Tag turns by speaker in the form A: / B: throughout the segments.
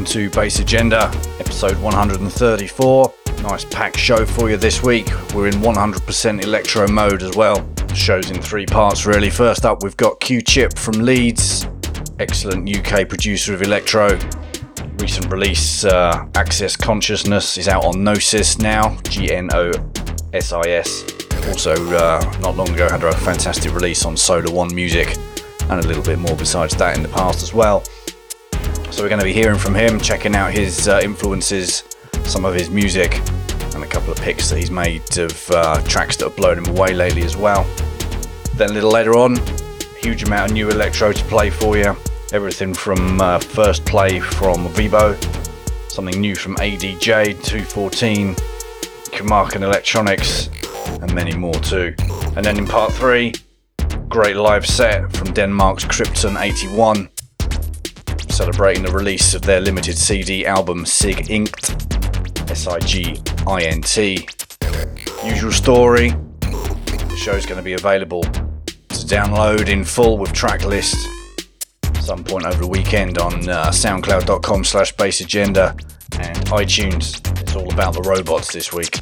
A: Welcome to Bass Agenda, episode 134. Nice packed show for you this week. We're in 100% electro mode as well. The show's in three parts really. First up, we've got Q-Chip from Leeds, excellent UK producer of electro. Recent release, uh, Access Consciousness, is out on Gnosis now, G-N-O-S-I-S. Also, uh, not long ago, had a fantastic release on Solar One Music, and a little bit more besides that in the past as well. So we're going to be hearing from him, checking out his uh, influences, some of his music, and a couple of picks that he's made of uh, tracks that have blown him away lately as well. Then a little later on, huge amount of new electro to play for you. Everything from uh, first play from Vibo, something new from ADJ 214, Kamarkin Electronics, and many more too. And then in part three, great live set from Denmark's Krypton 81 celebrating the release of their limited CD album SIGINT, S I G I N T. Usual story, the show's going to be available to download in full with track list some point over the weekend on uh, soundcloud.com slash bass agenda and iTunes. It's all about the robots this week.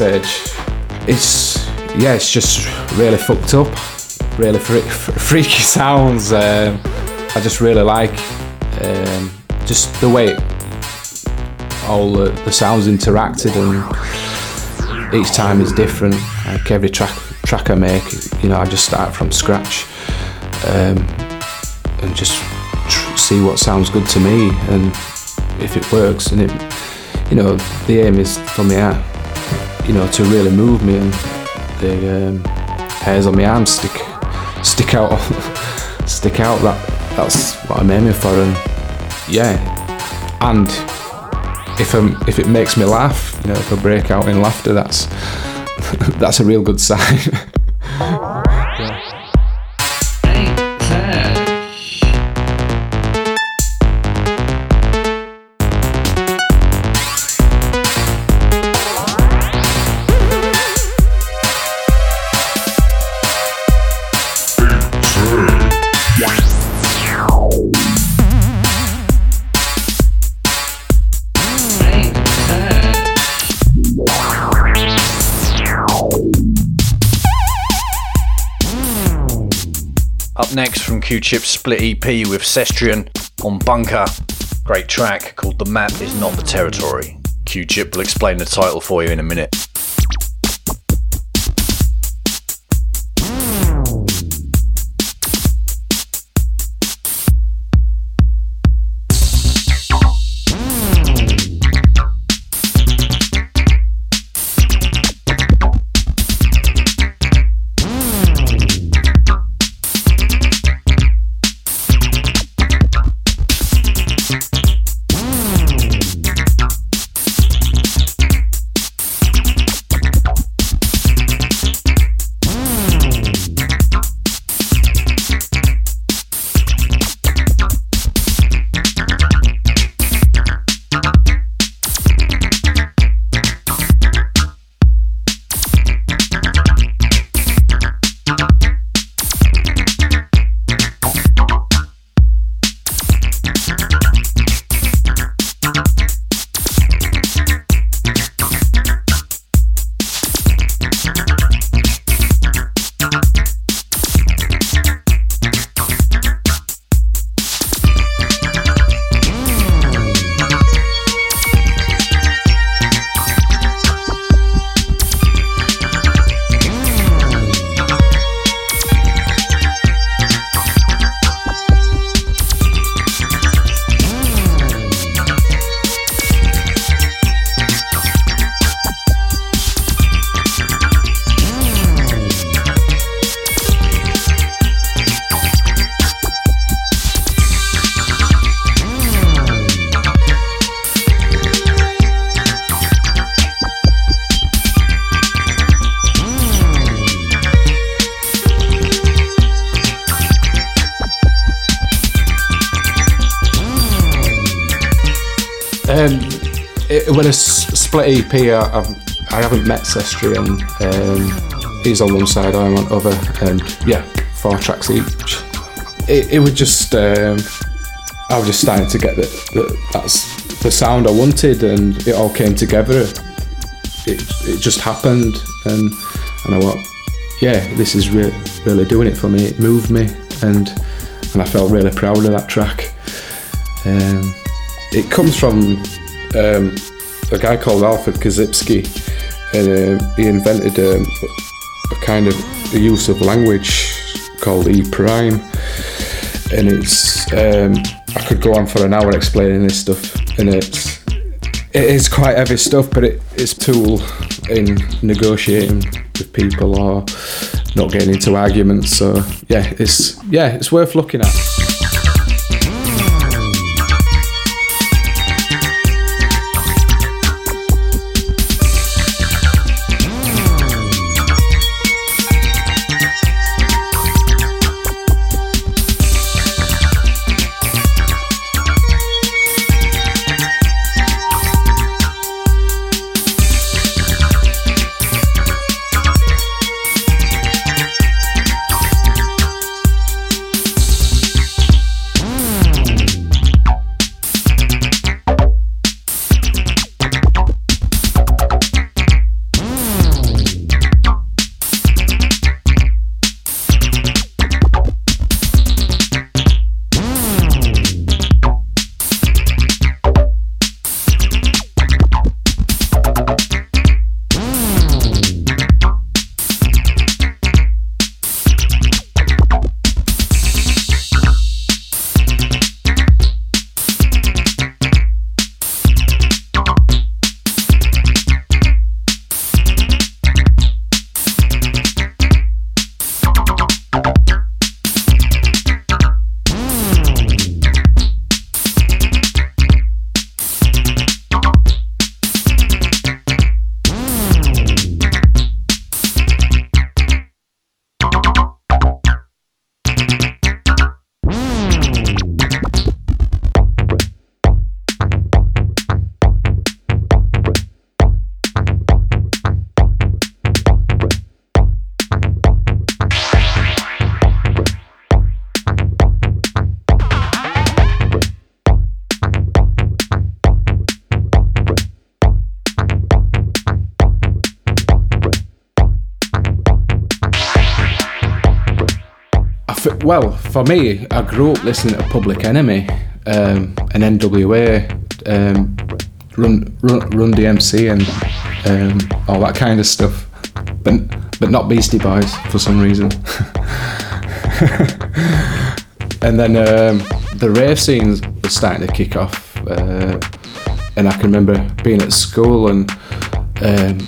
B: It's yeah, it's just really fucked up, really fre- freaky sounds. Um, I just really like um, just the way all the, the sounds interacted and each time is different. Like every track track I make, you know, I just start from scratch um, and just tr- see what sounds good to me and if it works. And it, you know, the aim is for me, uh, you know, to really move me and the um, hairs on my arms stick stick out stick out. That that's what I'm aiming for. And yeah, and if I'm, if it makes me laugh, you know, if I break out in laughter, that's that's a real good sign.
A: Q Chip split EP with Sestrian on Bunker. Great track called The Map Is Not the Territory. Q-Chip will explain the title for you in a minute. EP, I, I've, I haven't met Sestrian. Um, he's on one side, I'm on other, and yeah, four tracks each. It, it was just, um, I was just starting to get that, that that's the sound I wanted, and it all came together. It, it just happened, and and I went, yeah, this is re- really doing it for me. It moved me, and and I felt really proud of that track. Um, it comes from um, a guy called Alfred Korzybski, and um, he invented um, a kind of a use of language called E prime, and it's um, I could go on for an hour explaining this stuff, and it's it is quite heavy stuff, but it, it's tool in negotiating with people or not getting into arguments. So yeah, it's yeah, it's worth looking at.
B: For me, I grew up listening to Public Enemy um, and NWA, um, Run, Run, Run DMC, and um, all that kind of stuff. But but not Beastie Boys for some reason. and then um, the rave scenes was starting to kick off, uh, and I can remember being at school and um,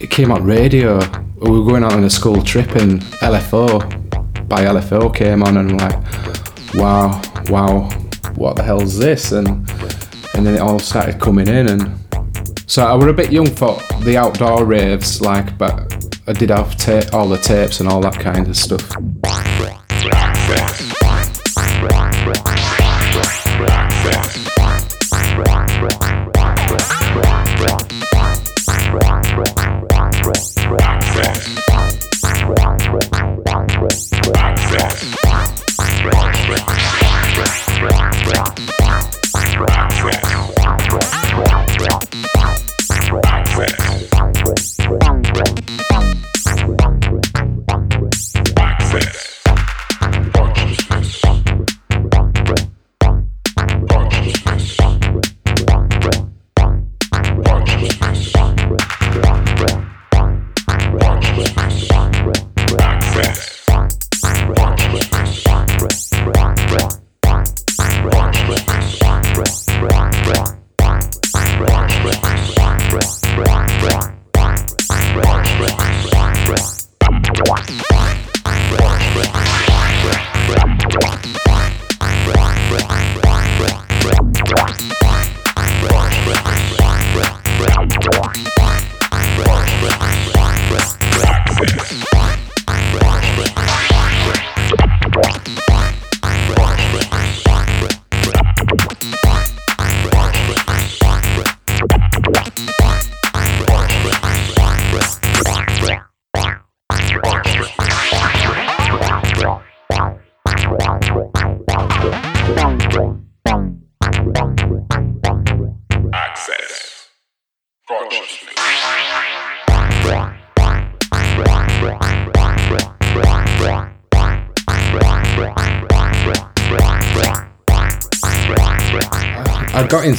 B: it came on radio. We were going out on a school trip in LFO by LFO came on and I'm like, wow, wow, what the hell's this? And and then it all started coming in and so I were a bit young for the outdoor raves, like, but I did have ta- all the tapes and all that kind of stuff.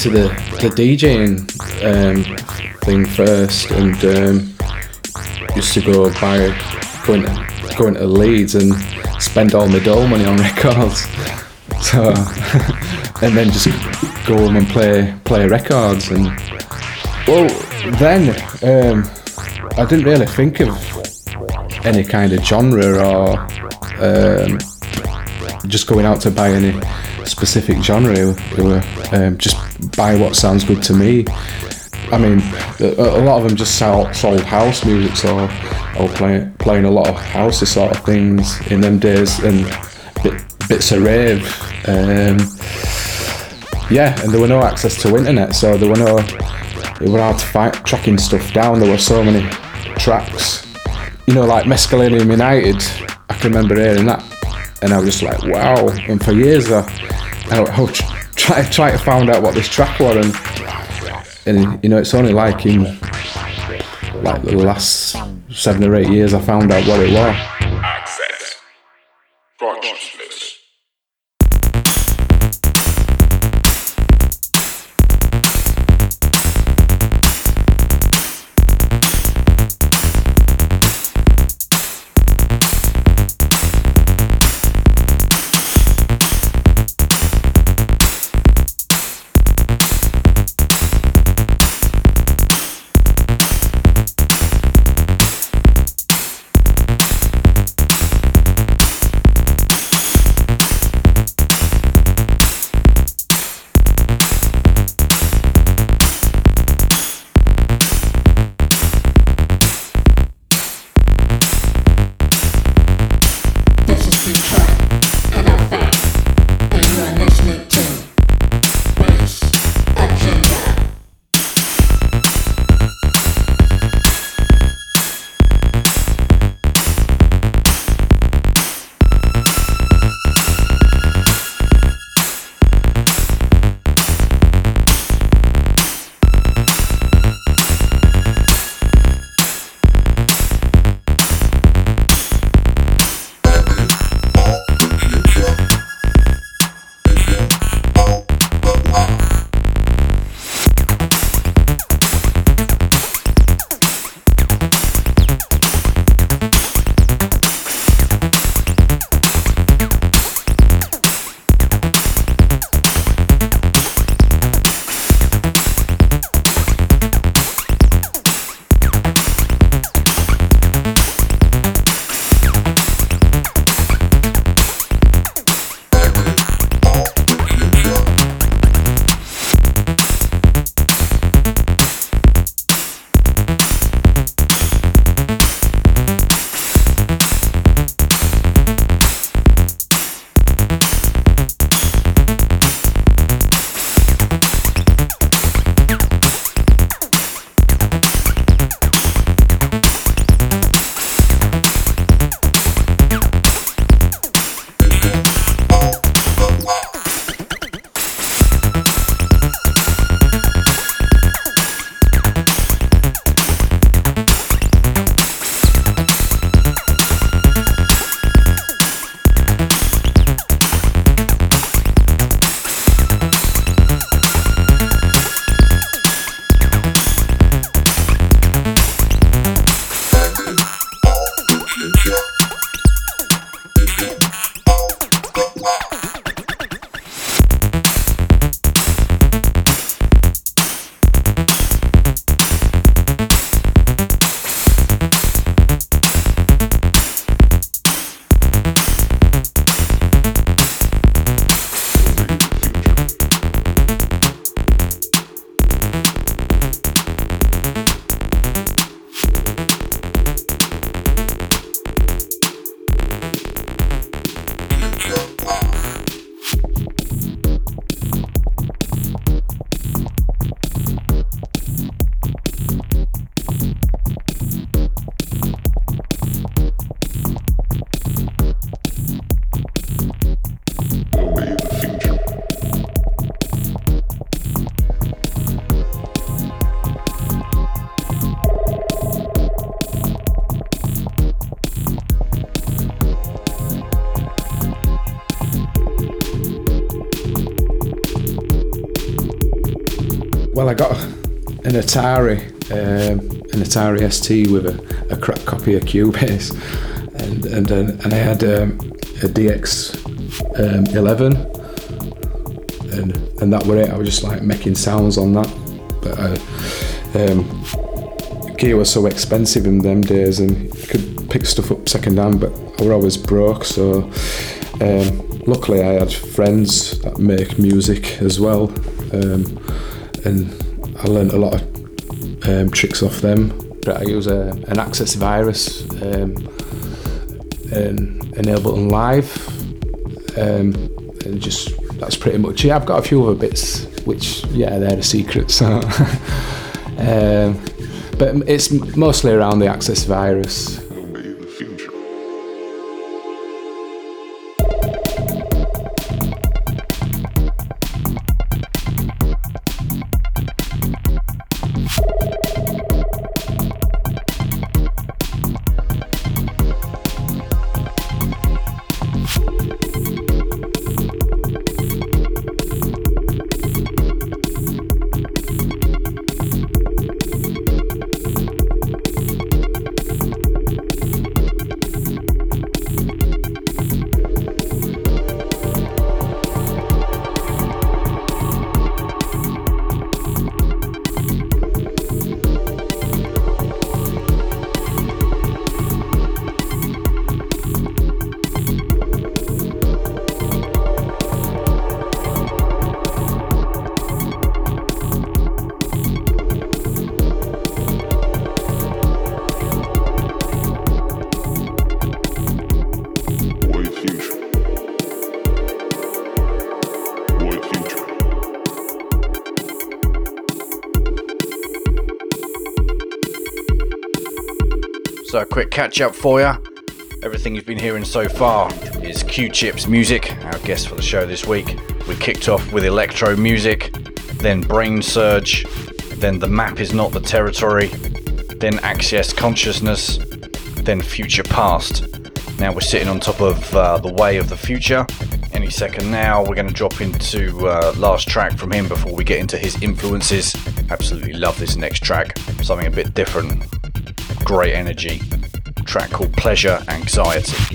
B: Into the, the DJing um, thing first and um, used to go buy going to, going to Leeds and spend all my dole money on records. So and then just go home and play play records and well then um, I didn't really think of any kind of genre or um, just going out to buy any specific genre. It were um, just buy what sounds good to me. I mean, a, lot of them just sold, sold house music, so I was playing a lot of housey sort of things in them days and bit, bits of rave. Um, yeah, and there were no access to internet, so there were no. It was hard to find tracking stuff down. There were so many tracks, you know, like Mescalinum United. I can remember hearing that, and I was just like, wow. And for years, I, I, I try try to find out what this track was, and and you know, it's only like in like the last seven or eight years I found out what it was. Atari, um, an Atari ST with a, a copy of Cubase, and and and I had um, a DX um, 11, and and that were it. I was just like making sounds on that, but uh, um, gear was so expensive in them days, and you could pick stuff up second hand, but I were always broke, so. Um, luckily, I had friends that make music as well, um, and I learned a lot of um, tricks off them. But I use a, an Access virus um, and an Ableton Live, um, and just that's pretty much it. I've got a few other bits, which yeah, they're the secrets. Um, but it's mostly around the Access virus.
A: Catch up for you. Everything you've been hearing so far is Q Chip's music, our guest for the show this week. We kicked off with electro music, then Brain Surge, then The Map is Not the Territory, then Access Consciousness, then Future Past. Now we're sitting on top of uh, The Way of the Future. Any second now, we're going to drop into uh, last track from him before we get into his influences. Absolutely love this next track, something a bit different, great energy. Track called Pleasure Anxiety.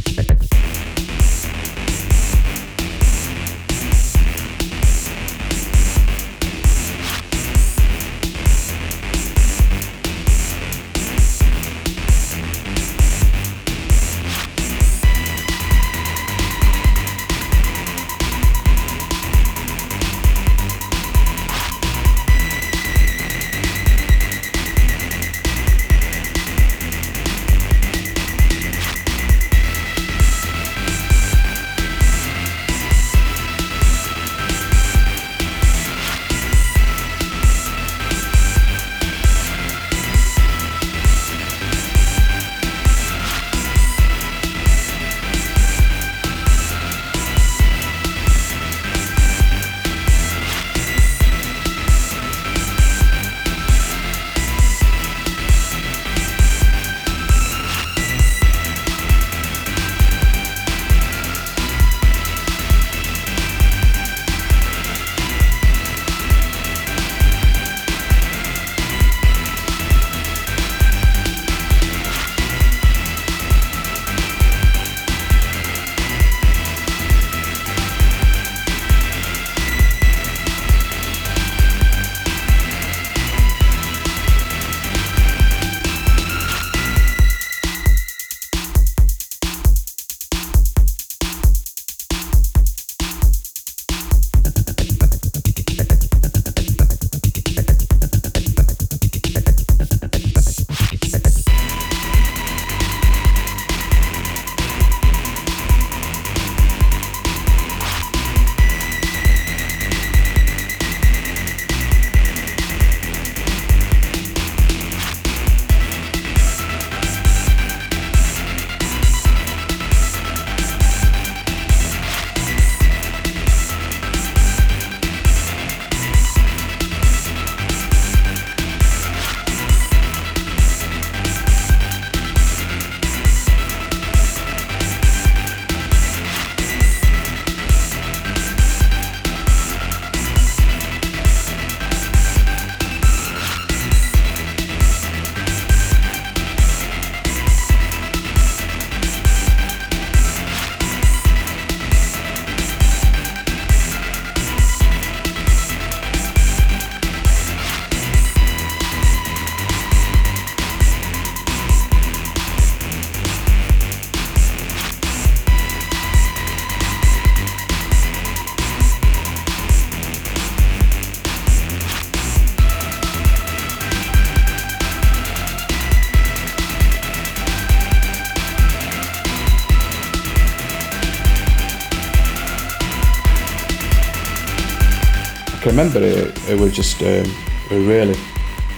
B: Remember it, it was just um, a really,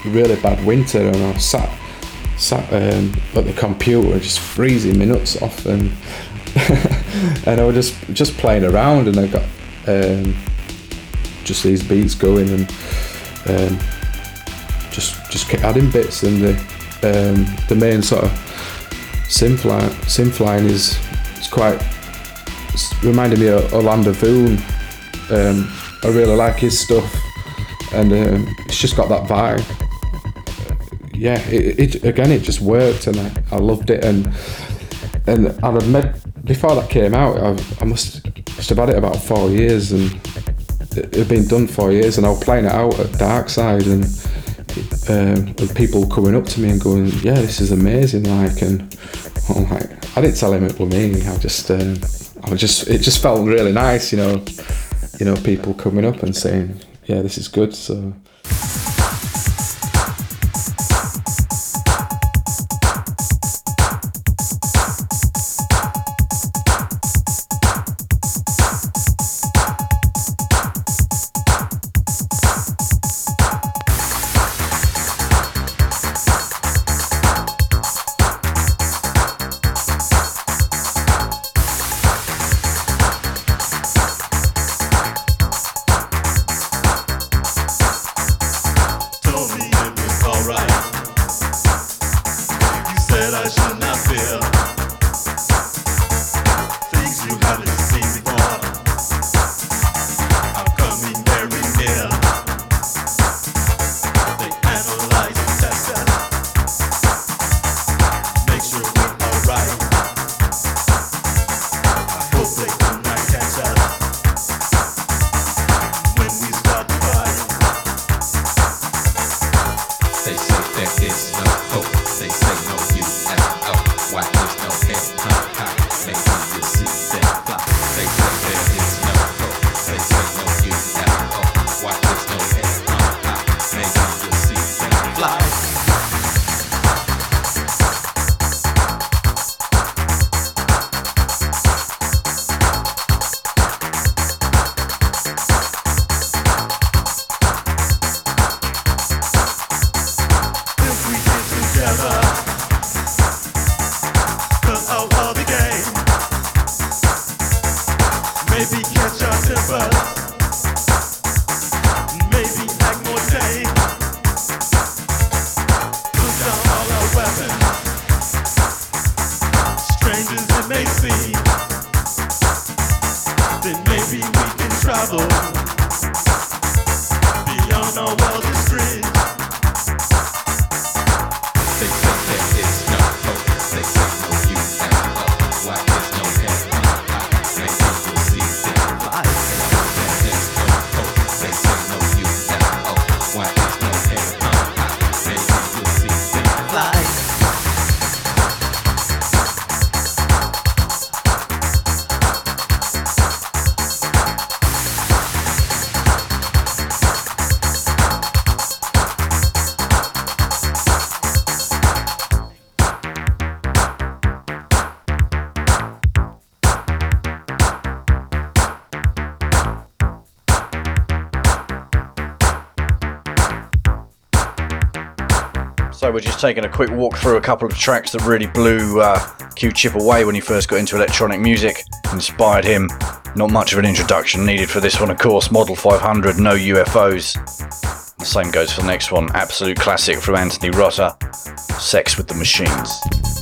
B: really bad winter, and I sat sat um, at the computer just freezing my nuts off, and and I was just just playing around, and I got um, just these beats going, and um, just just kept adding bits, and the um, the main sort of synth line, synth line is is quite it's reminded me of Orlando Voorn. I really like his stuff, and um, it's just got that vibe. Yeah, it, it again, it just worked, and I, I loved it, and and I'd admit before that came out, I, I must must have had it about four years, and it had been done four years, and I was playing it out at Darkside, and um, and people coming up to me and going, "Yeah, this is amazing!" Like, and I'm like, I didn't tell him it was me. I just, um, I just, it just felt really nice, you know, you know, people coming up and saying, "Yeah, this is good." So.
A: Taking a quick walk through a couple of tracks that really blew uh, Q Chip away when he first got into electronic music, inspired him. Not much of an introduction needed for this one, of course. Model 500, No UFOs. The same goes for the next one, absolute classic from Anthony Rother, Sex with the Machines.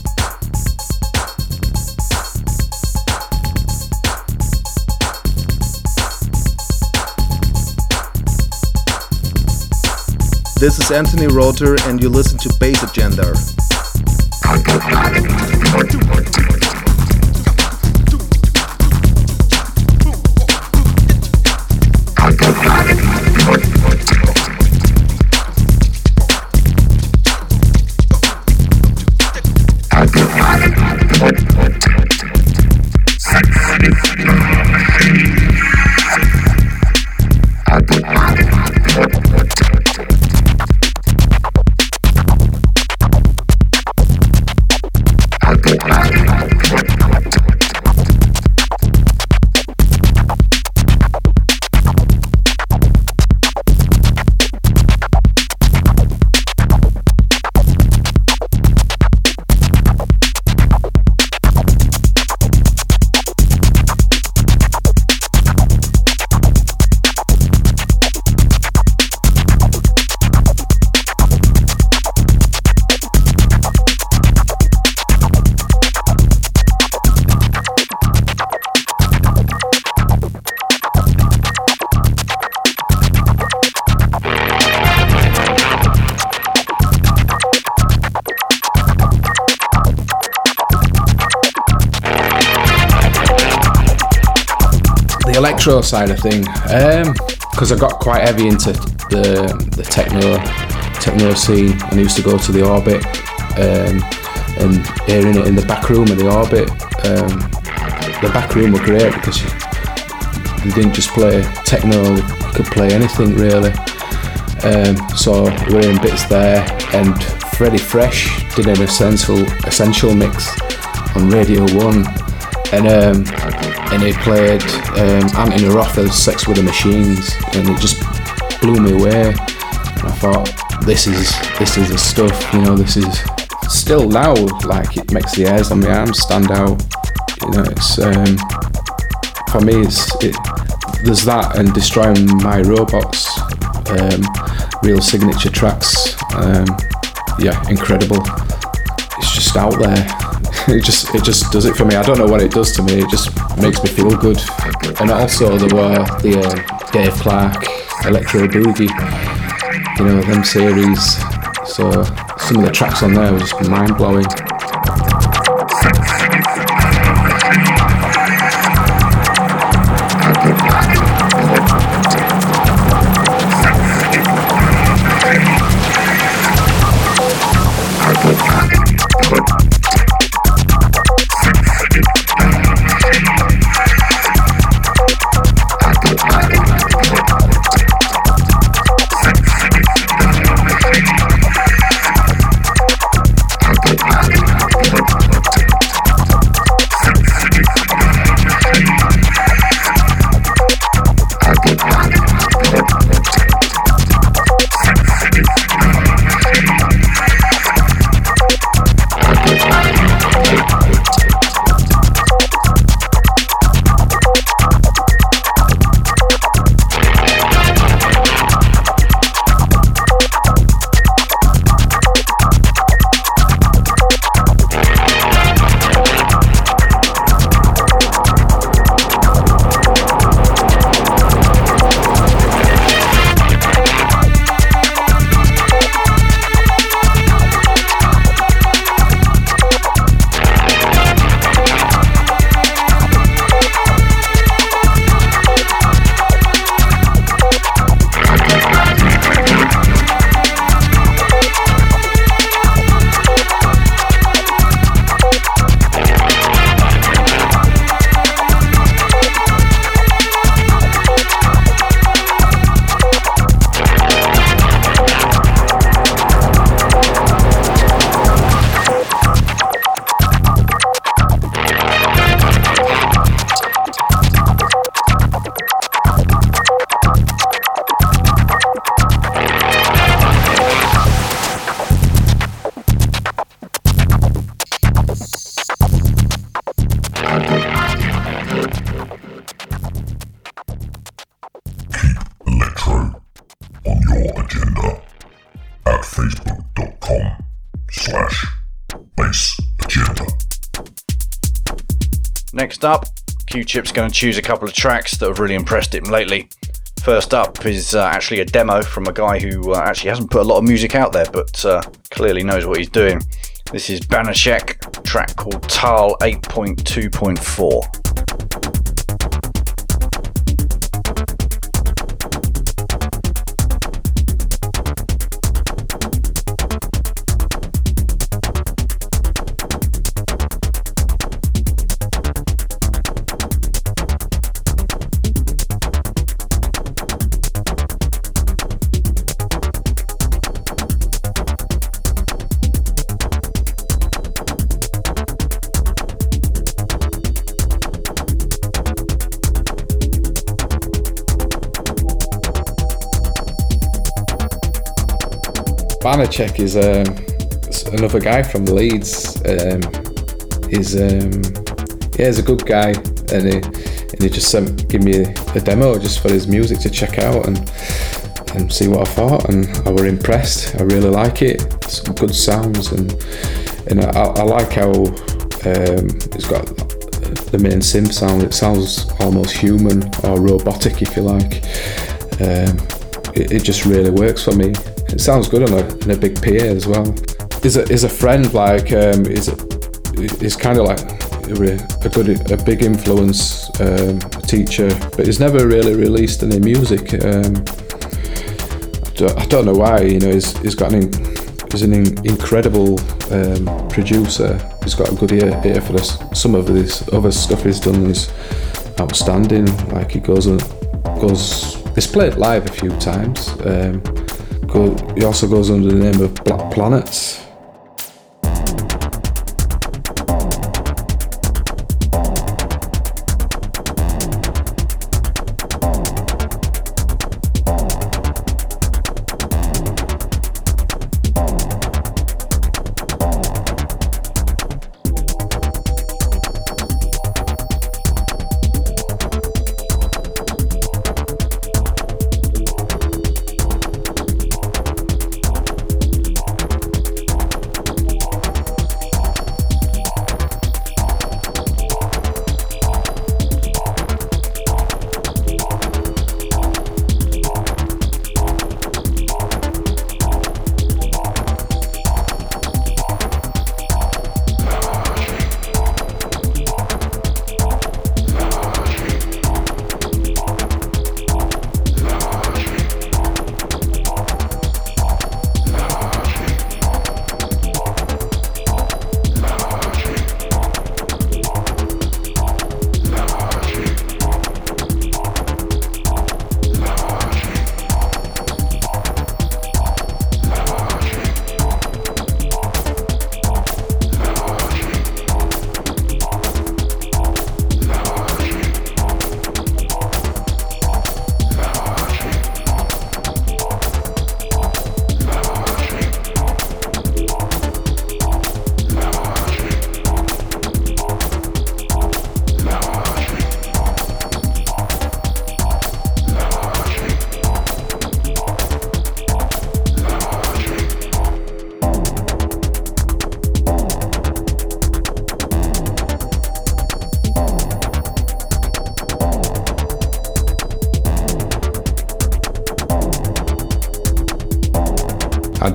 C: This is Anthony Rother, and you listen to Bass Agenda.
B: Side of thing, because I got quite heavy into the the techno techno scene, and used to go to the Orbit um, and hearing it in the back room of the Orbit. Um, the back room were great because you, you didn't just play techno; you could play anything really. Um, so we're in bits there, and Freddie Fresh did an essential essential mix on Radio One, and um, and he played um, Anthony Rother's "Sex with the Machines," and it just blew me away. I thought, this is this is the stuff, you know. This is still now like it makes the hairs on my arms stand out. You know, it's um, for me, it's it. There's that and destroying my robots. Um, real signature tracks. Um, yeah, incredible. It's just out there. It just it just does it for me. I don't know what it does to me. It just makes me feel good. And also there were the uh, Dave Clarke, Electro Boogie, you know, them series. So some of the tracks on there were just mind blowing.
A: Chip's going to choose a couple of tracks that have really impressed him lately. First up is uh, actually a demo from a guy who uh, actually hasn't put a lot of music out there, but uh, clearly knows what he's doing. This is Banachek, track called Tal 8.2.4.
B: Banachek is um, another guy from Leeds. Um, he's um, yeah, he's a good guy, and he and he just sent give me a demo just for his music to check out and and see what I thought, and I were impressed. I really like it. Some good sounds, and and I, I like how um, it's got the main synth sound. It sounds almost human or robotic, if you like. Um, it, it just really works for me. It sounds good on a, a big PA as well. Is a is a friend like um, is is kind of like a good, a big influence, um, teacher, but he's never really released any music. Um, I, don't, know why. You know, he's, he's got an he's an incredible um, producer. He's got a good ear, ear for this. Some of this other stuff he's done is outstanding. Like he goes goes. He's played live a few times. Um, go, he also goes under the name of Black Planets.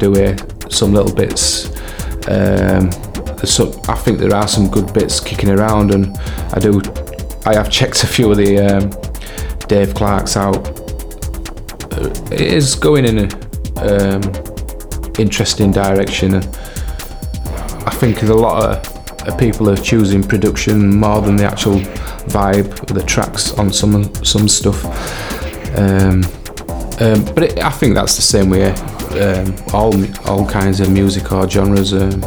B: Do hear some little bits. Um, some, I think there are some good bits kicking around, and I do. I have checked a few of the um, Dave Clarke's out. Uh, it is going in an um, interesting direction. I think a lot of people are choosing production more than the actual vibe of the tracks on some some stuff. Um, um, but it, I think that's the same way um, all all kinds of music or genres. Um,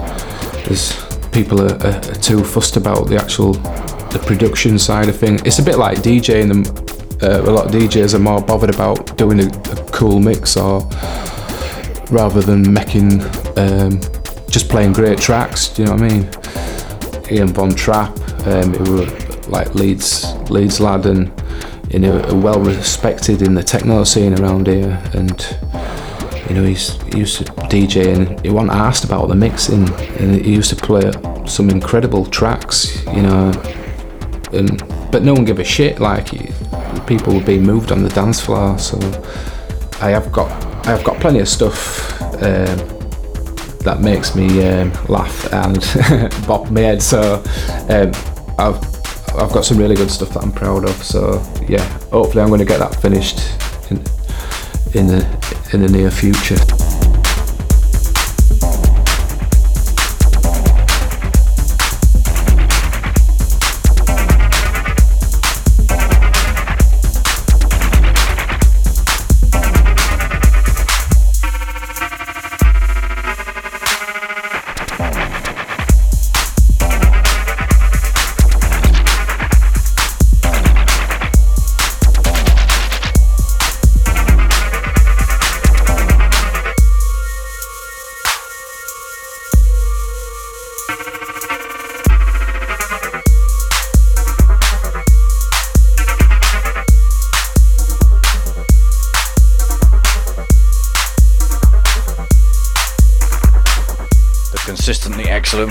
B: there's people are, are, too fussed about the actual the production side of things. It's a bit like DJing. Uh, a lot of DJs are more bothered about doing a, a cool mix or rather than making um, just playing great tracks. Do you know what I mean? Ian Von Trapp, um, who were like Leeds Leeds lad and you know well respected in the techno scene around here and you know, he used to DJ and he wasn't asked about the mixing, and he used to play some incredible tracks, you know, and but no one gave a shit. Like people were being moved on the dance floor. So I have got I have got plenty of stuff um, that makes me um, laugh and bop my head. So um, I've I've got some really good stuff that I'm proud of. So yeah, hopefully I'm going to get that finished in, in the in the near future.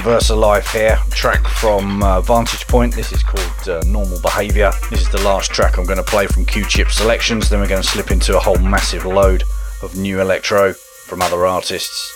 A: Excellent VersaLife here. Track from uh, Vantage Point. This is called uh, Normal Behaviour. This is the last track I'm going to play from Q Chip Selections. Then we're going to slip into a whole massive load of new electro from other artists.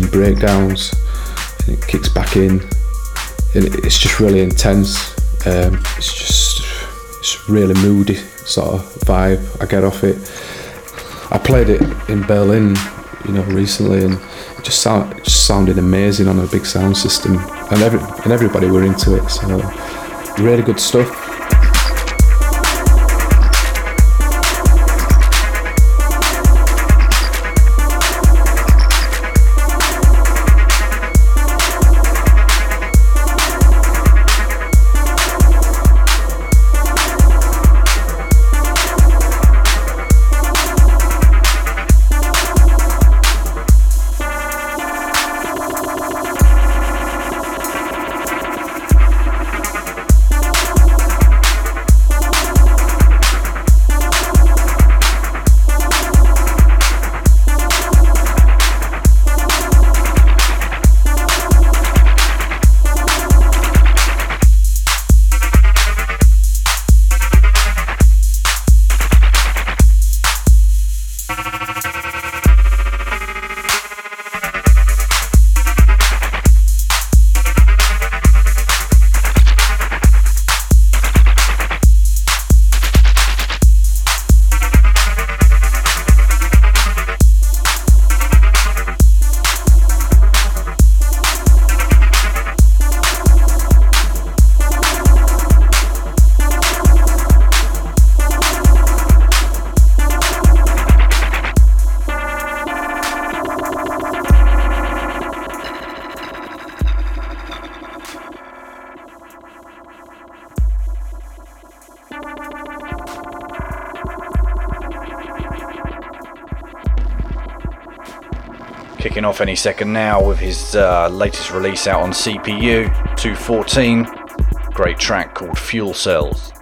B: Breakdowns, and it kicks back in. And it's just really intense. Um, it's just it's really moody sort of vibe I get off it. I played it in Berlin, you know, recently, and it just sound it just sounded amazing on a big sound system, and every and everybody were into it. So really good stuff.
A: Kicking off any second now with his uh, latest release out on CPU 214. Great track called Fuel Cells.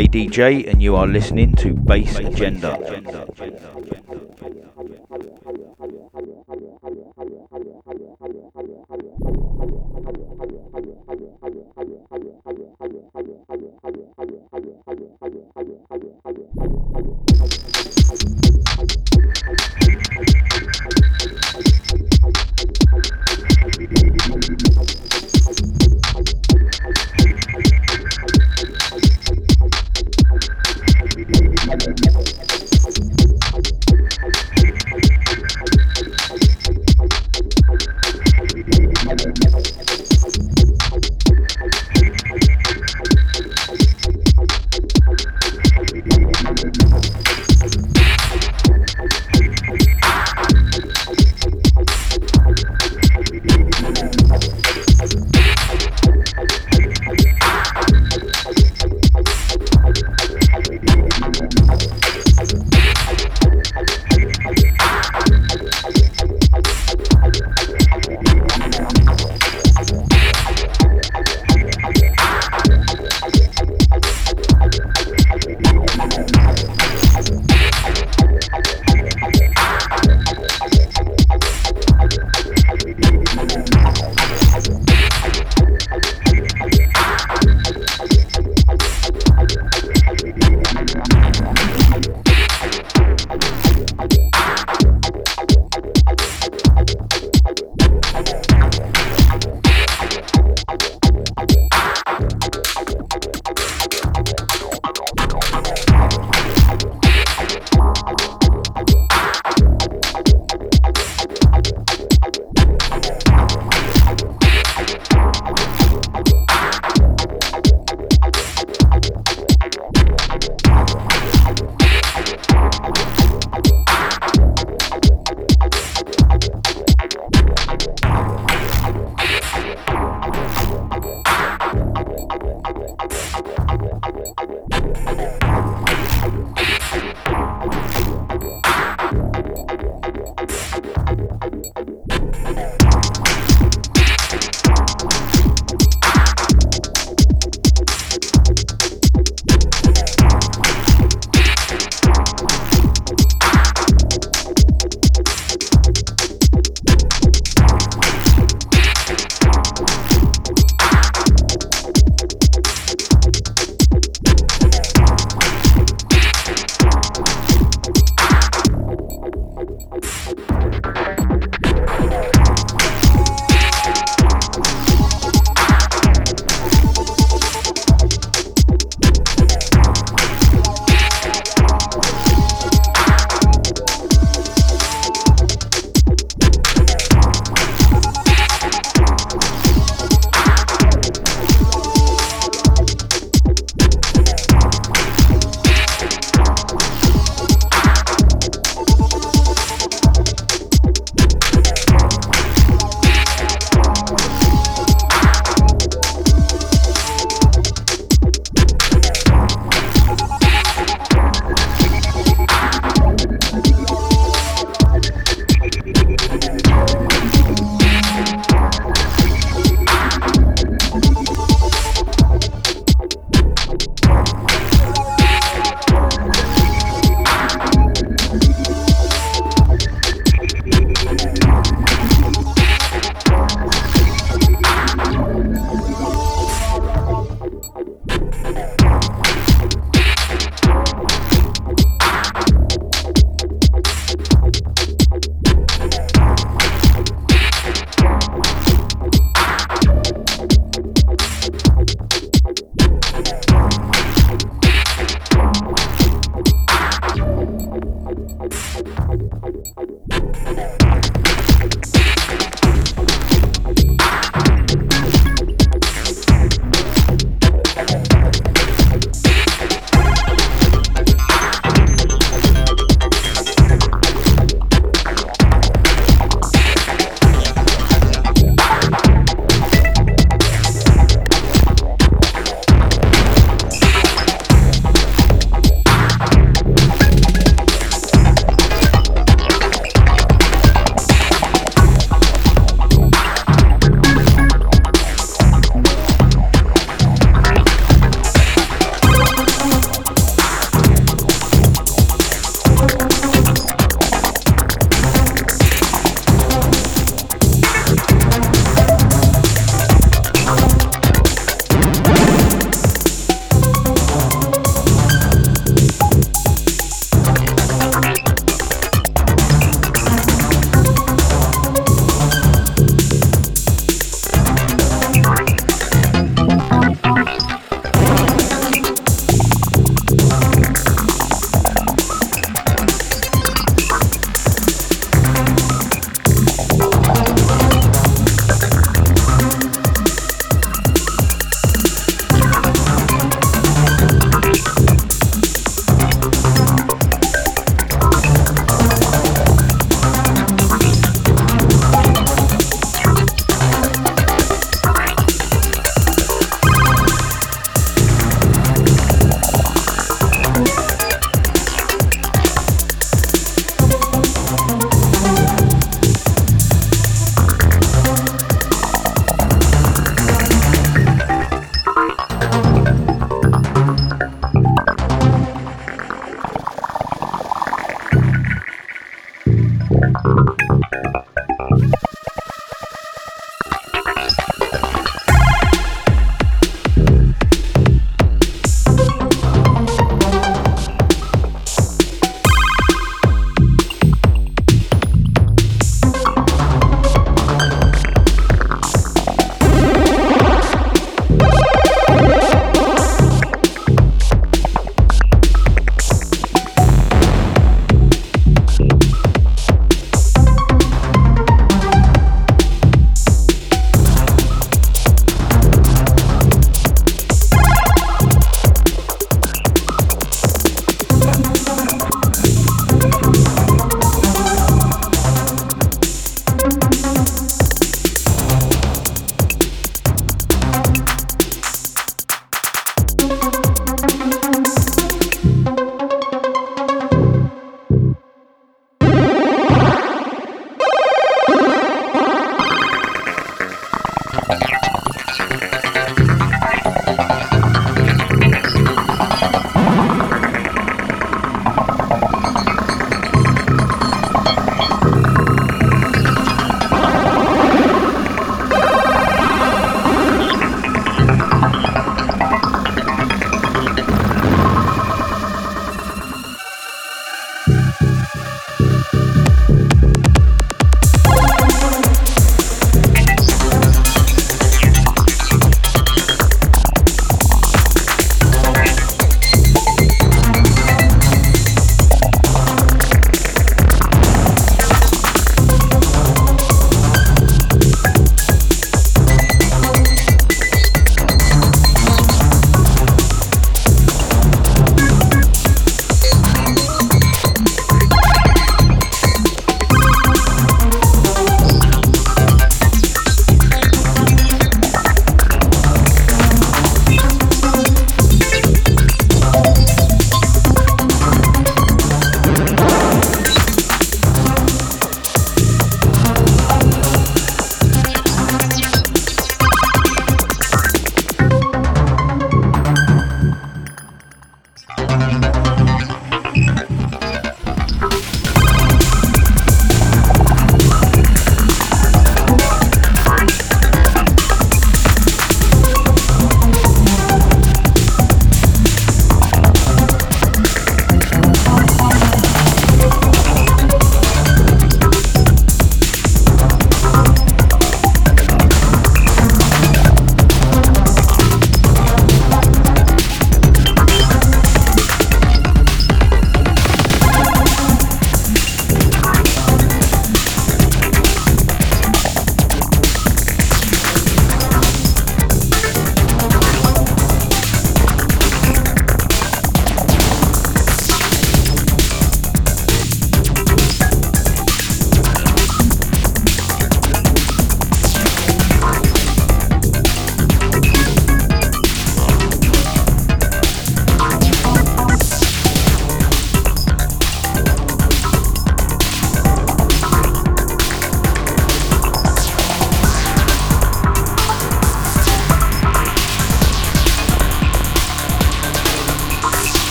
D: ADJ, and you are listening to Bass Agenda.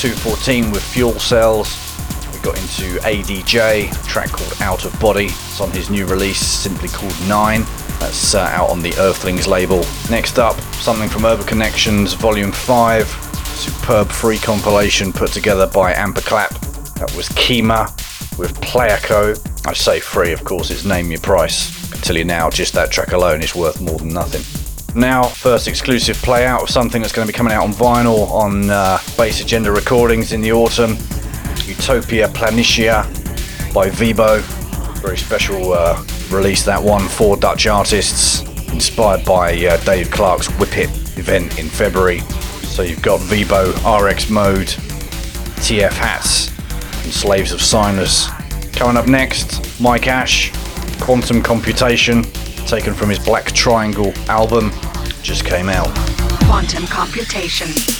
A: 214 with Fuel Cells, we got into ADJ, a track called Out of Body. It's on his new release, simply called Nine. That's uh, out on the Earthlings label. Next up, something from Urban Connections, Volume 5, superb free compilation put together by Amperclap. That was Kima with Playako. I say free, of course, it's name your price. I can tell you now, just that track alone is worth more than nothing. Now, first exclusive play out of something that's going to be coming out on vinyl on uh, Bass Agenda Recordings in the autumn. Utopia Planitia by Vibo. Very special uh, release that one for Dutch artists, inspired by uh, Dave Clarke's Whip It event in February. So you've got Vibo, RX Mode, TF Hats, and Slaves of Sinus. Coming up next, Mike Ash, Quantum Computation, taken from his Black Triangle album, just came out.
E: Quantum computation.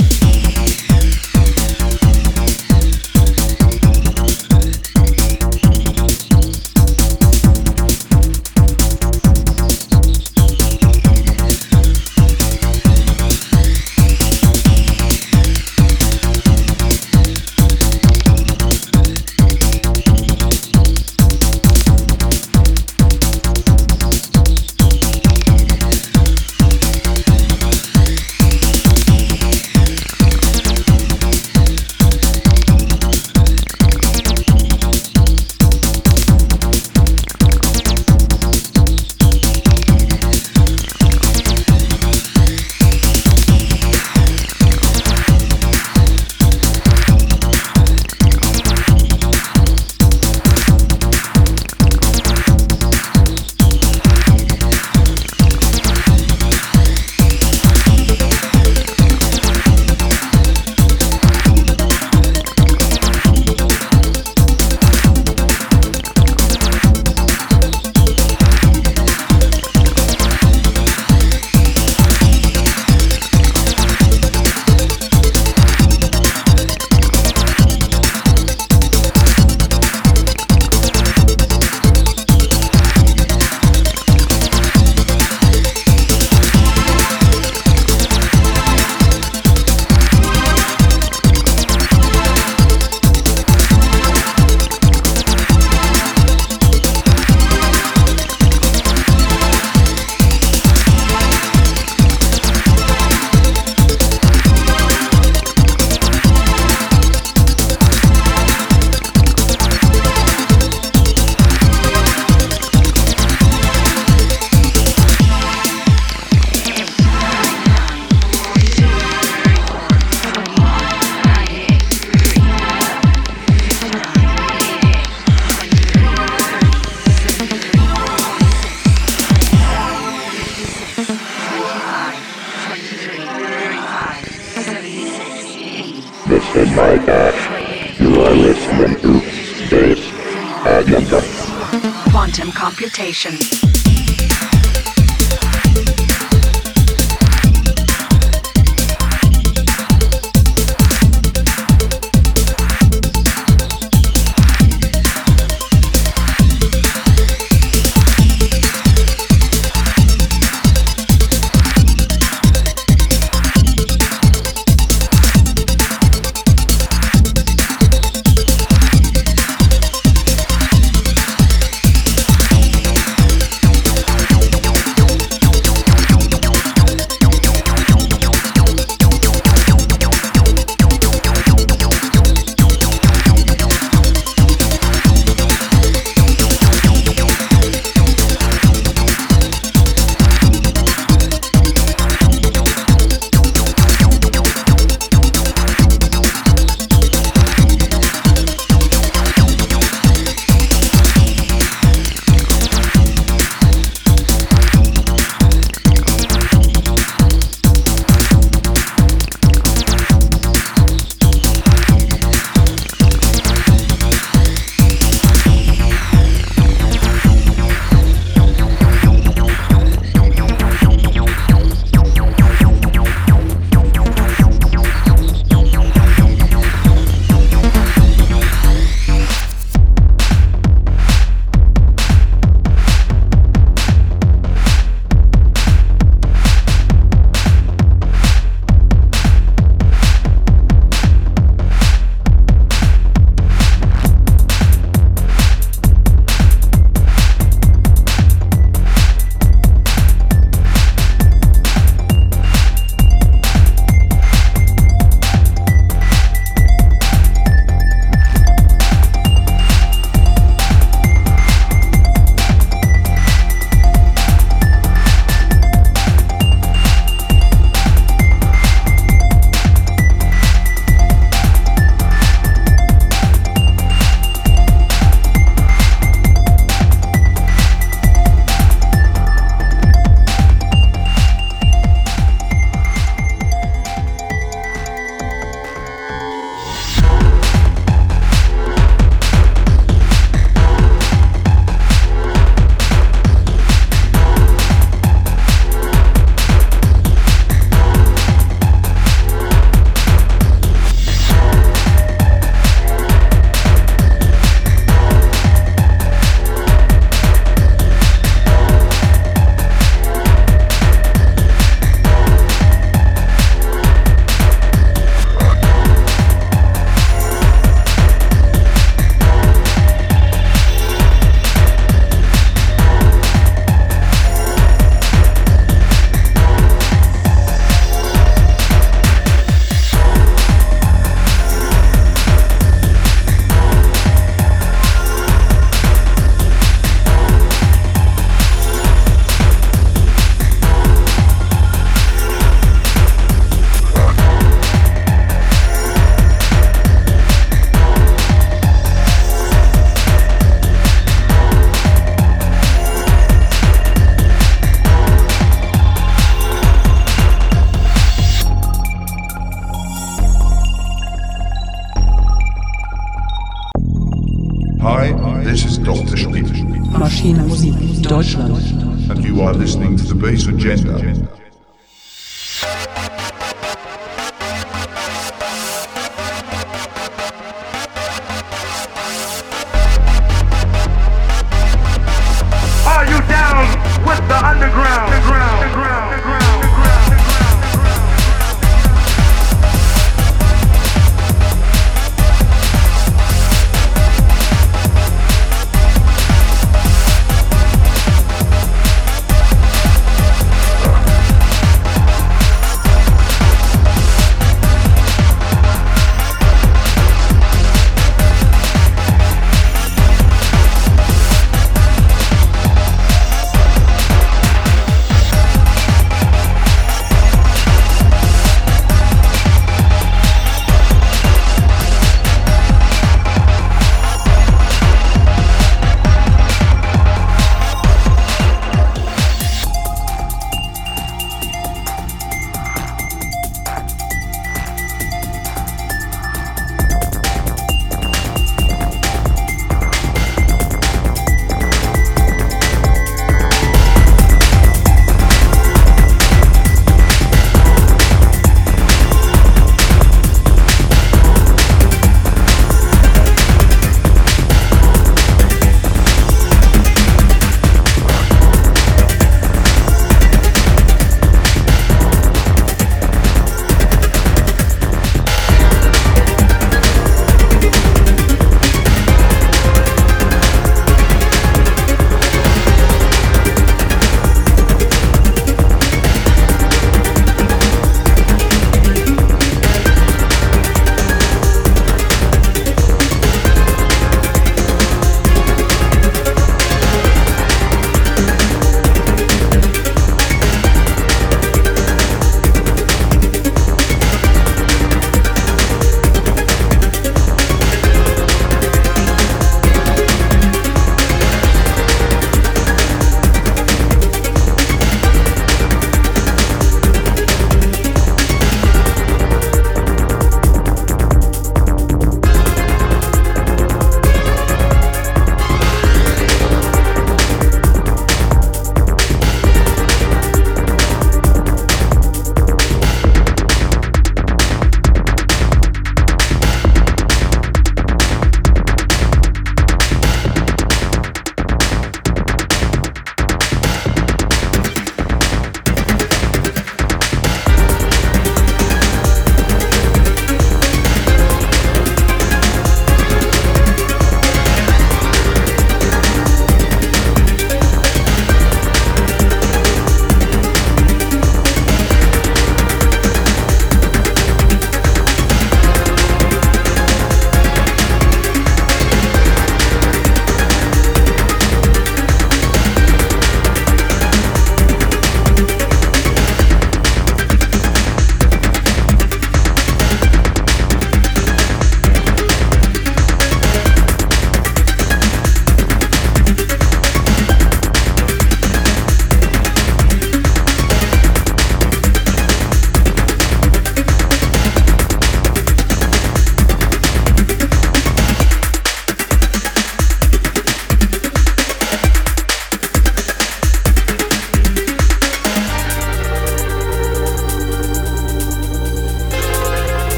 E: Computation.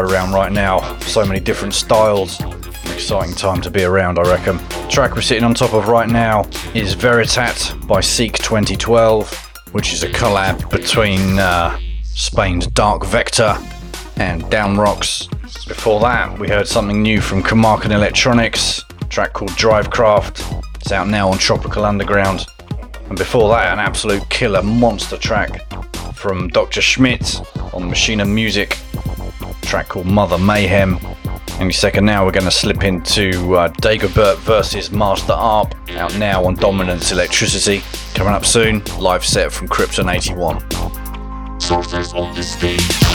A: Around right now. So many different styles. Exciting time to be around, I reckon. The track we're sitting on top of right now is Veritat by Seek 2012, which is a collab between uh, Spain's Dark Vector and Down Rocks. Before that, we heard something new from Kamarkin Electronics, track called Drivecraft. It's out now on Tropical Underground. And before that, an absolute killer monster track from Dr. Schmidt on Machina Music, track called Mother Mayhem. Any second now, we're going to slip into uh, Dagobert versus Master Arp, out now on Dominance Electricity. Coming up soon, live set from Krypton 81.
F: Sources on the stage.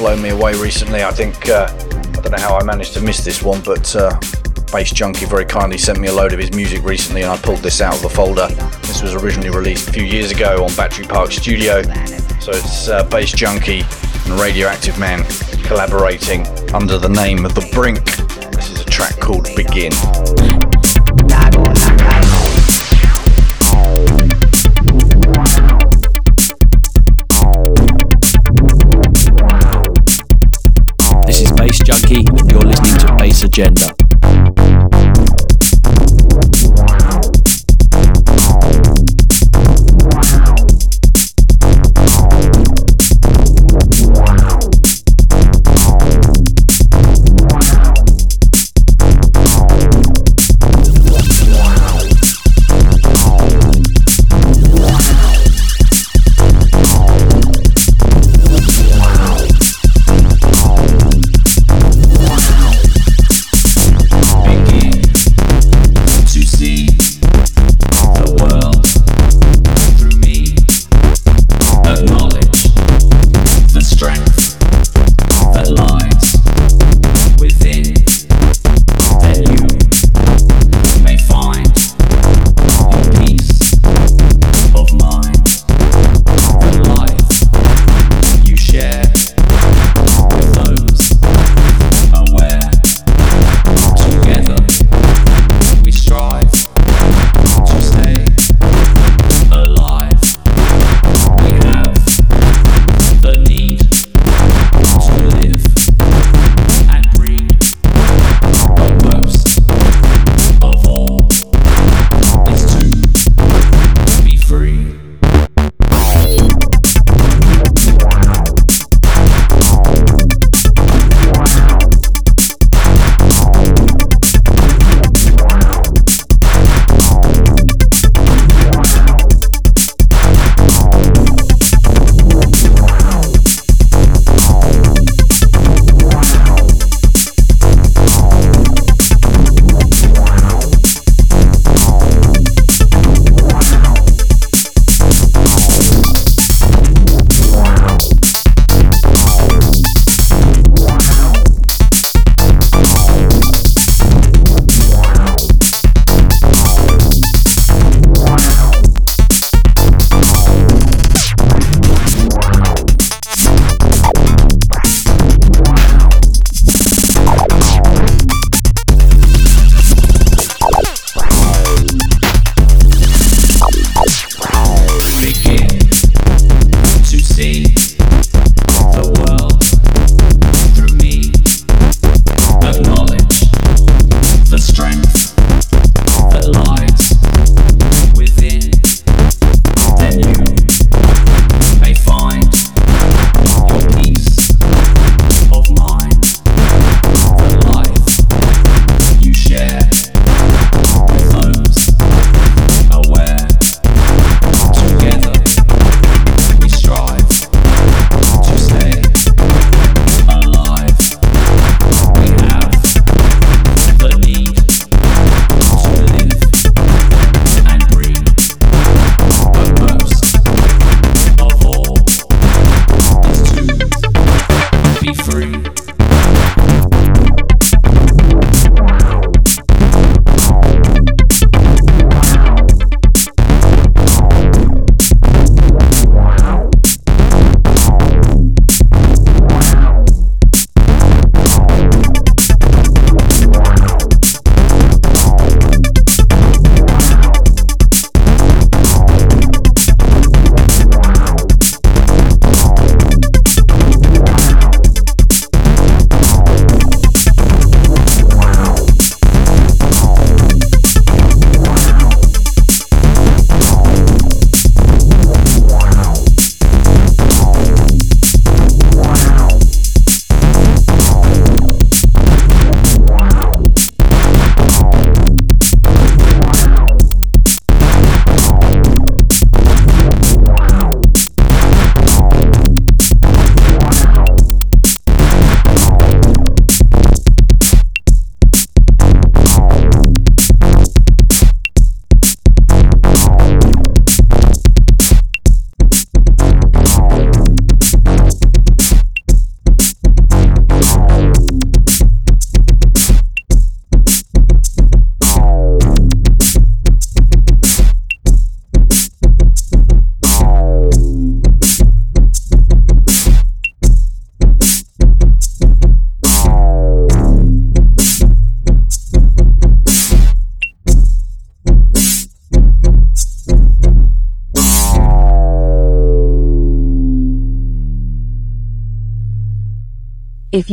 G: Blown me away recently. I think uh, I don't know how I managed to miss this one, but uh, Bass Junkie very kindly sent me a load of his music recently, and I pulled this out of the folder. This was originally released a few years ago on Battery Park Studio. So it's uh, Bass Junkie and Radioactive Man collaborating under the name of The Brink. This is a track called Begin.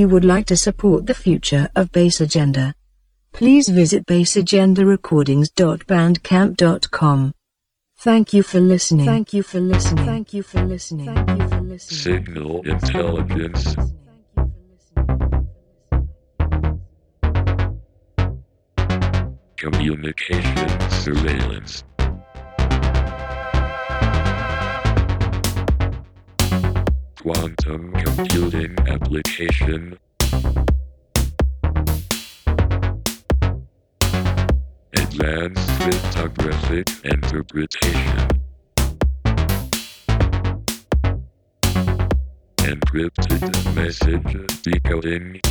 H: You would like to support the future of Bass Agenda, please visit bassagendarecordings.bandcamp.com. Thank you for listening. Thank you for listening. Thank you for listening. Thank you for listening.
I: Signal intelligence. Communication surveillance. Quantum computing application. Advanced cryptographic interpretation. Encrypted message decoding.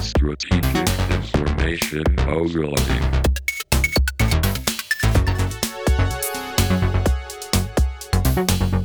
I: Strategic information overloading. Signal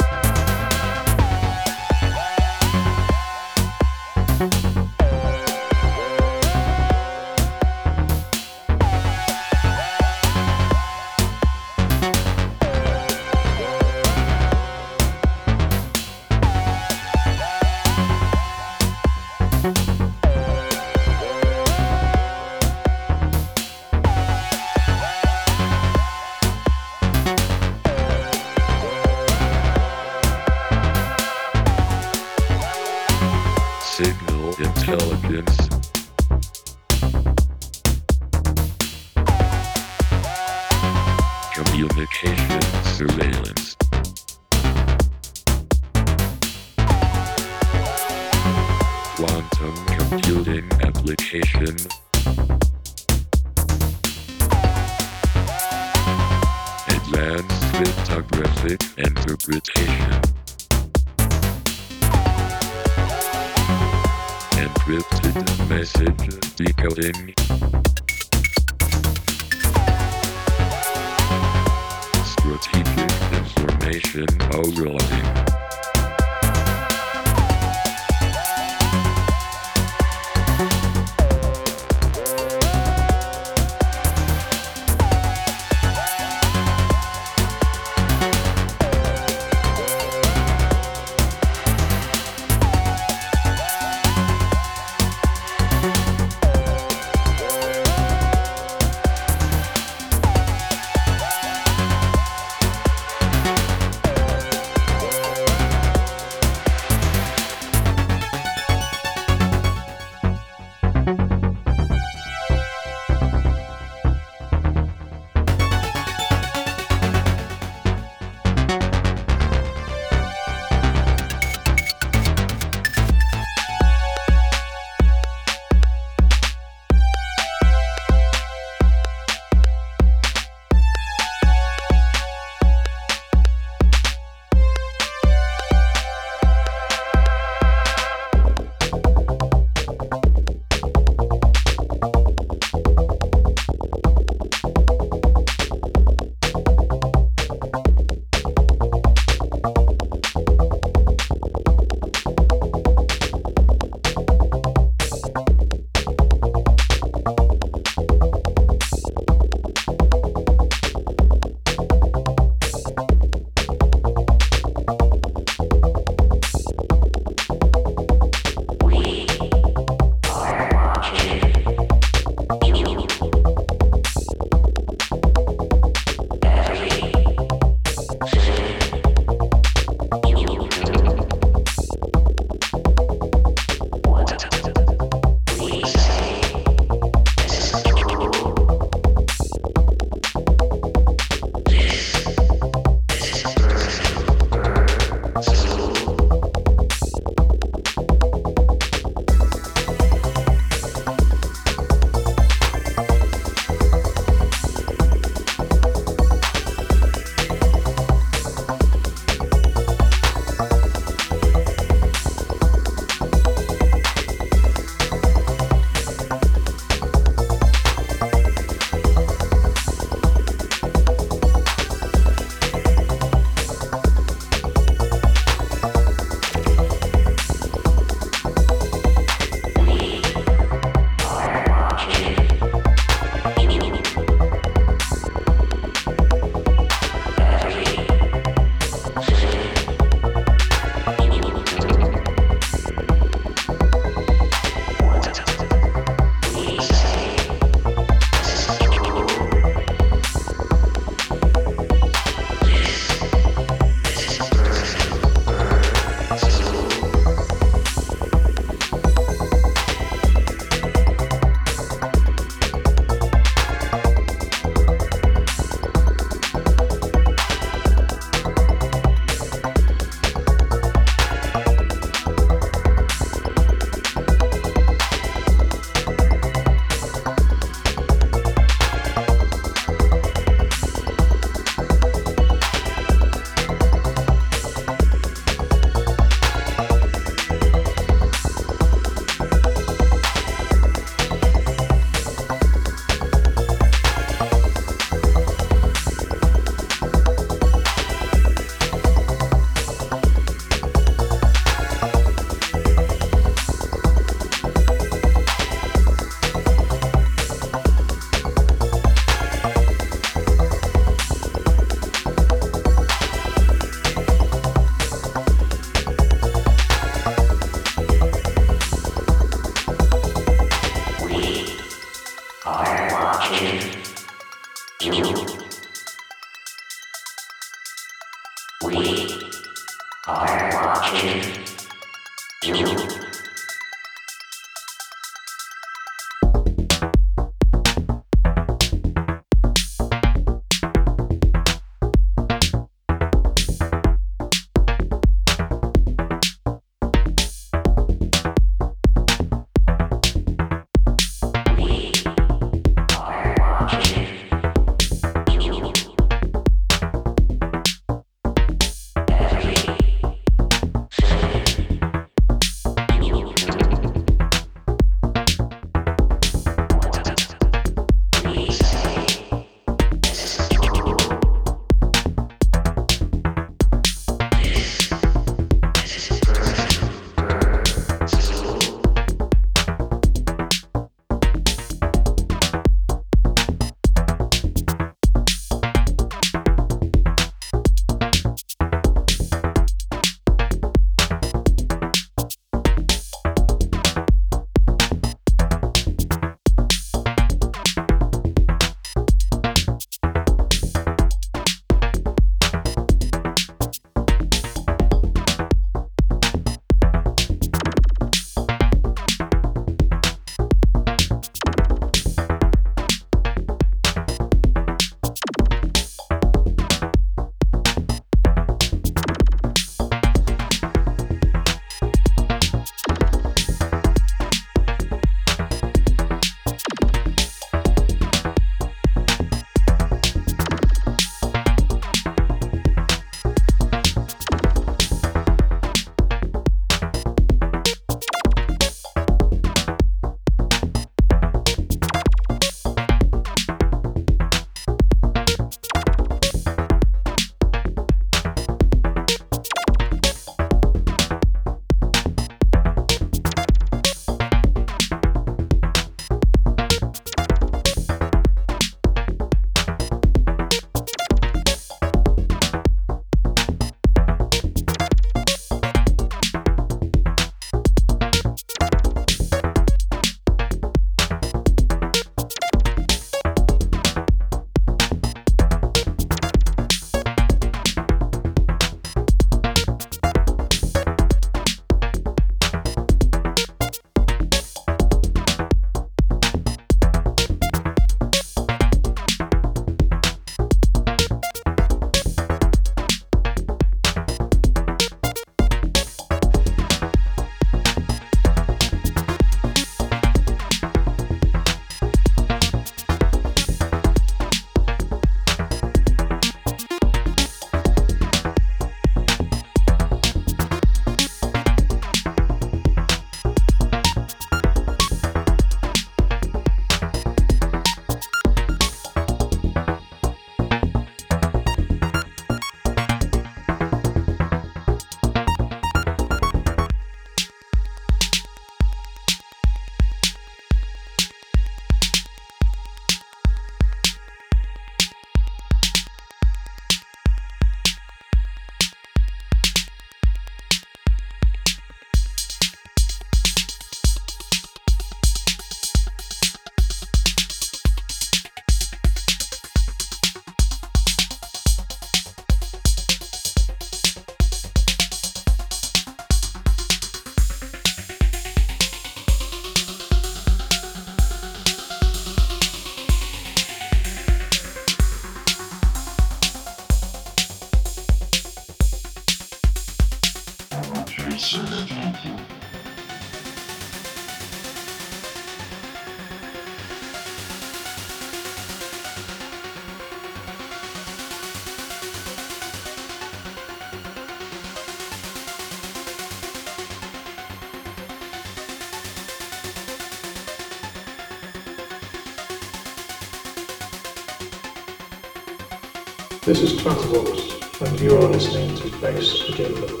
J: This is Transvox, and you are listening to Bass Agenda.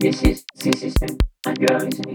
K: This is C System, and you are listening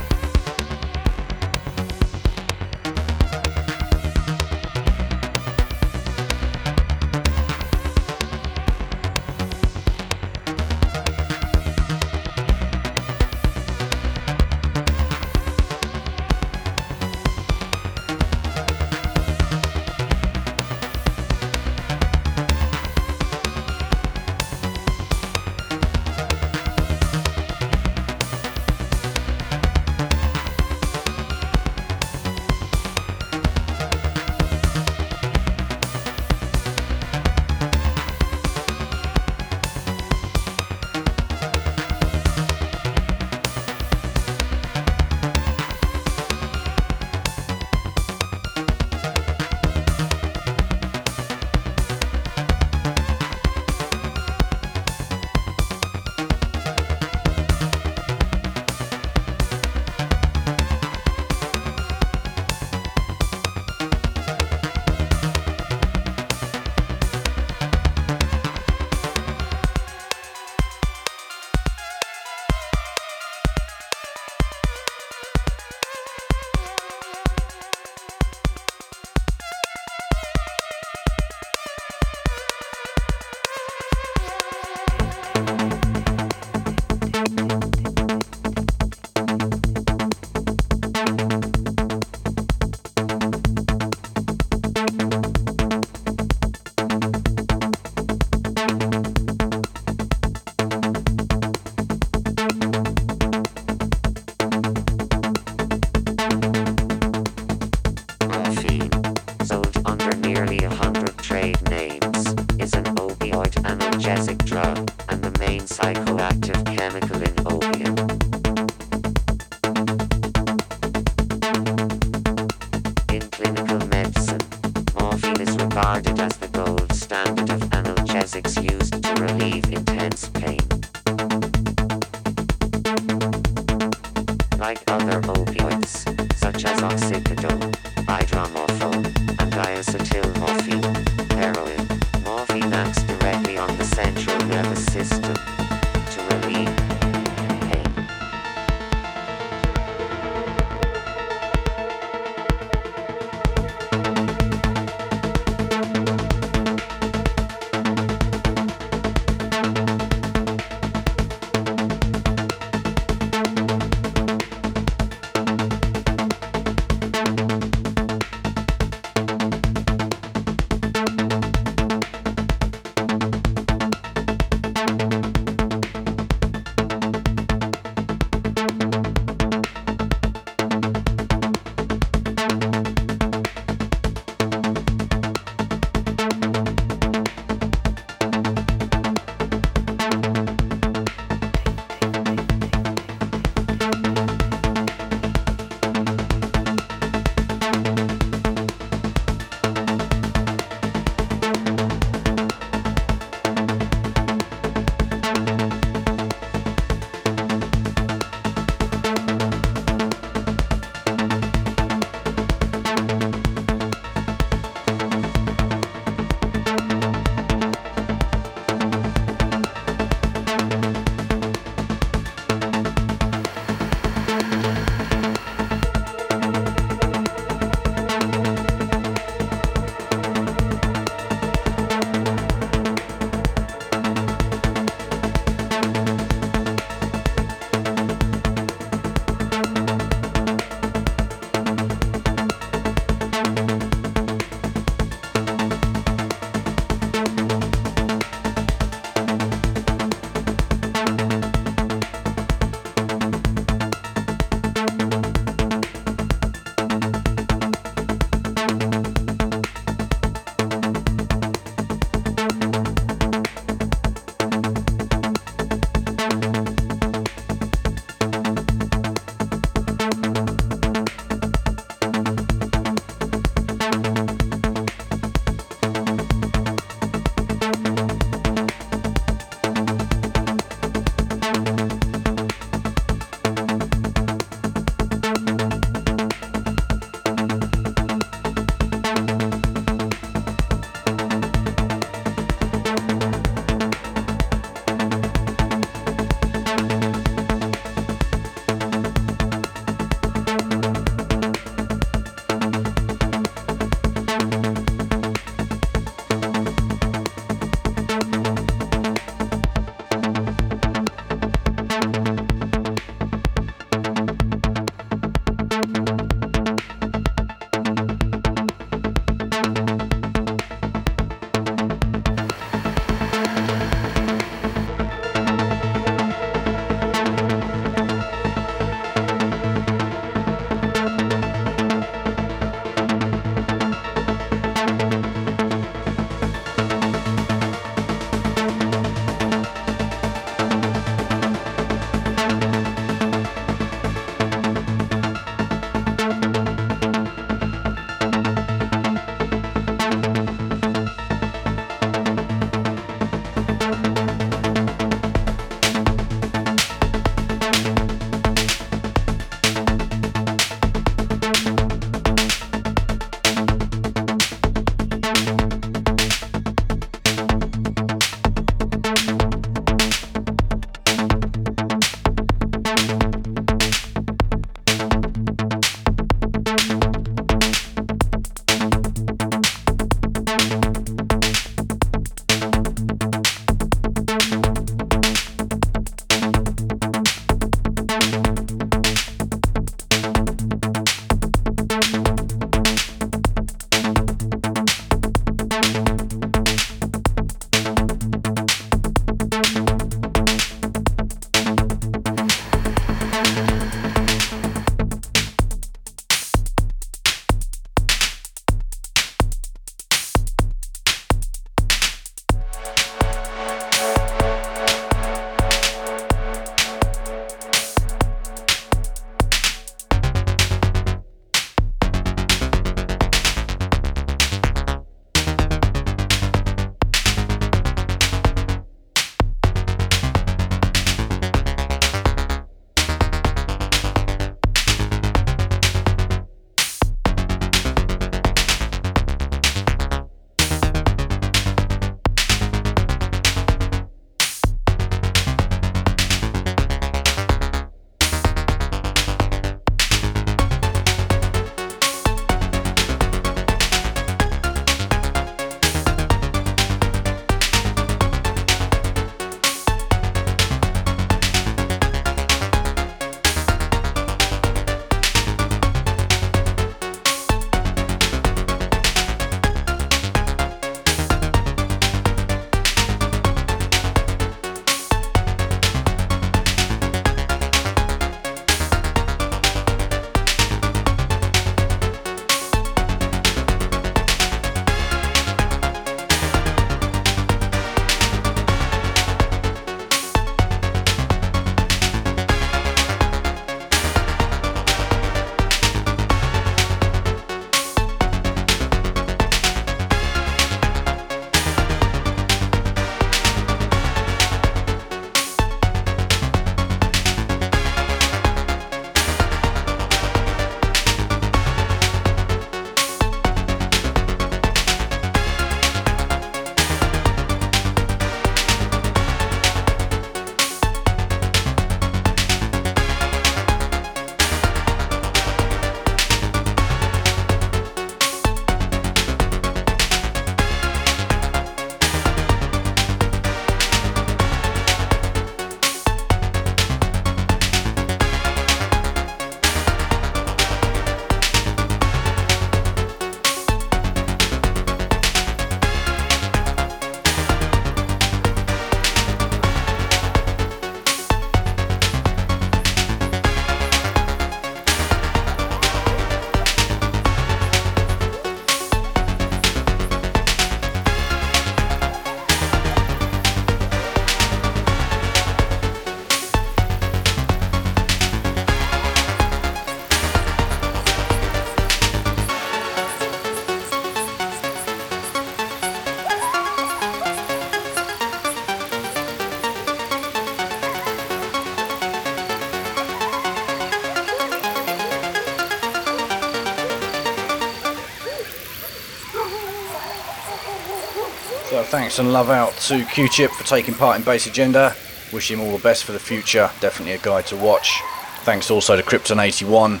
A: thanks and love out to Q-Chip for taking part in Bass Agenda. Wish him all the best for the future. Definitely a guy to watch. Thanks also to Krypton81.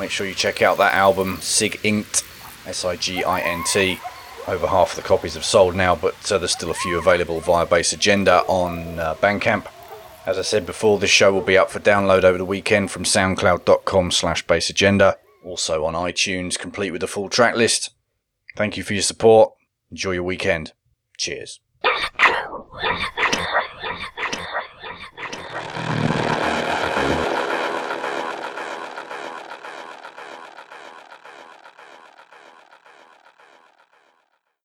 A: Make sure you check out that album, SIGINT, S-I-G-I-N-T. Over half of the copies have sold now, but uh, there's still a few available via Bass Agenda on uh, Bandcamp. As I said before, this show will be up for download over the weekend from soundcloud.com slash bassagenda. Also on iTunes, complete with the full track list. Thank you for your support. Enjoy your weekend. Cheers.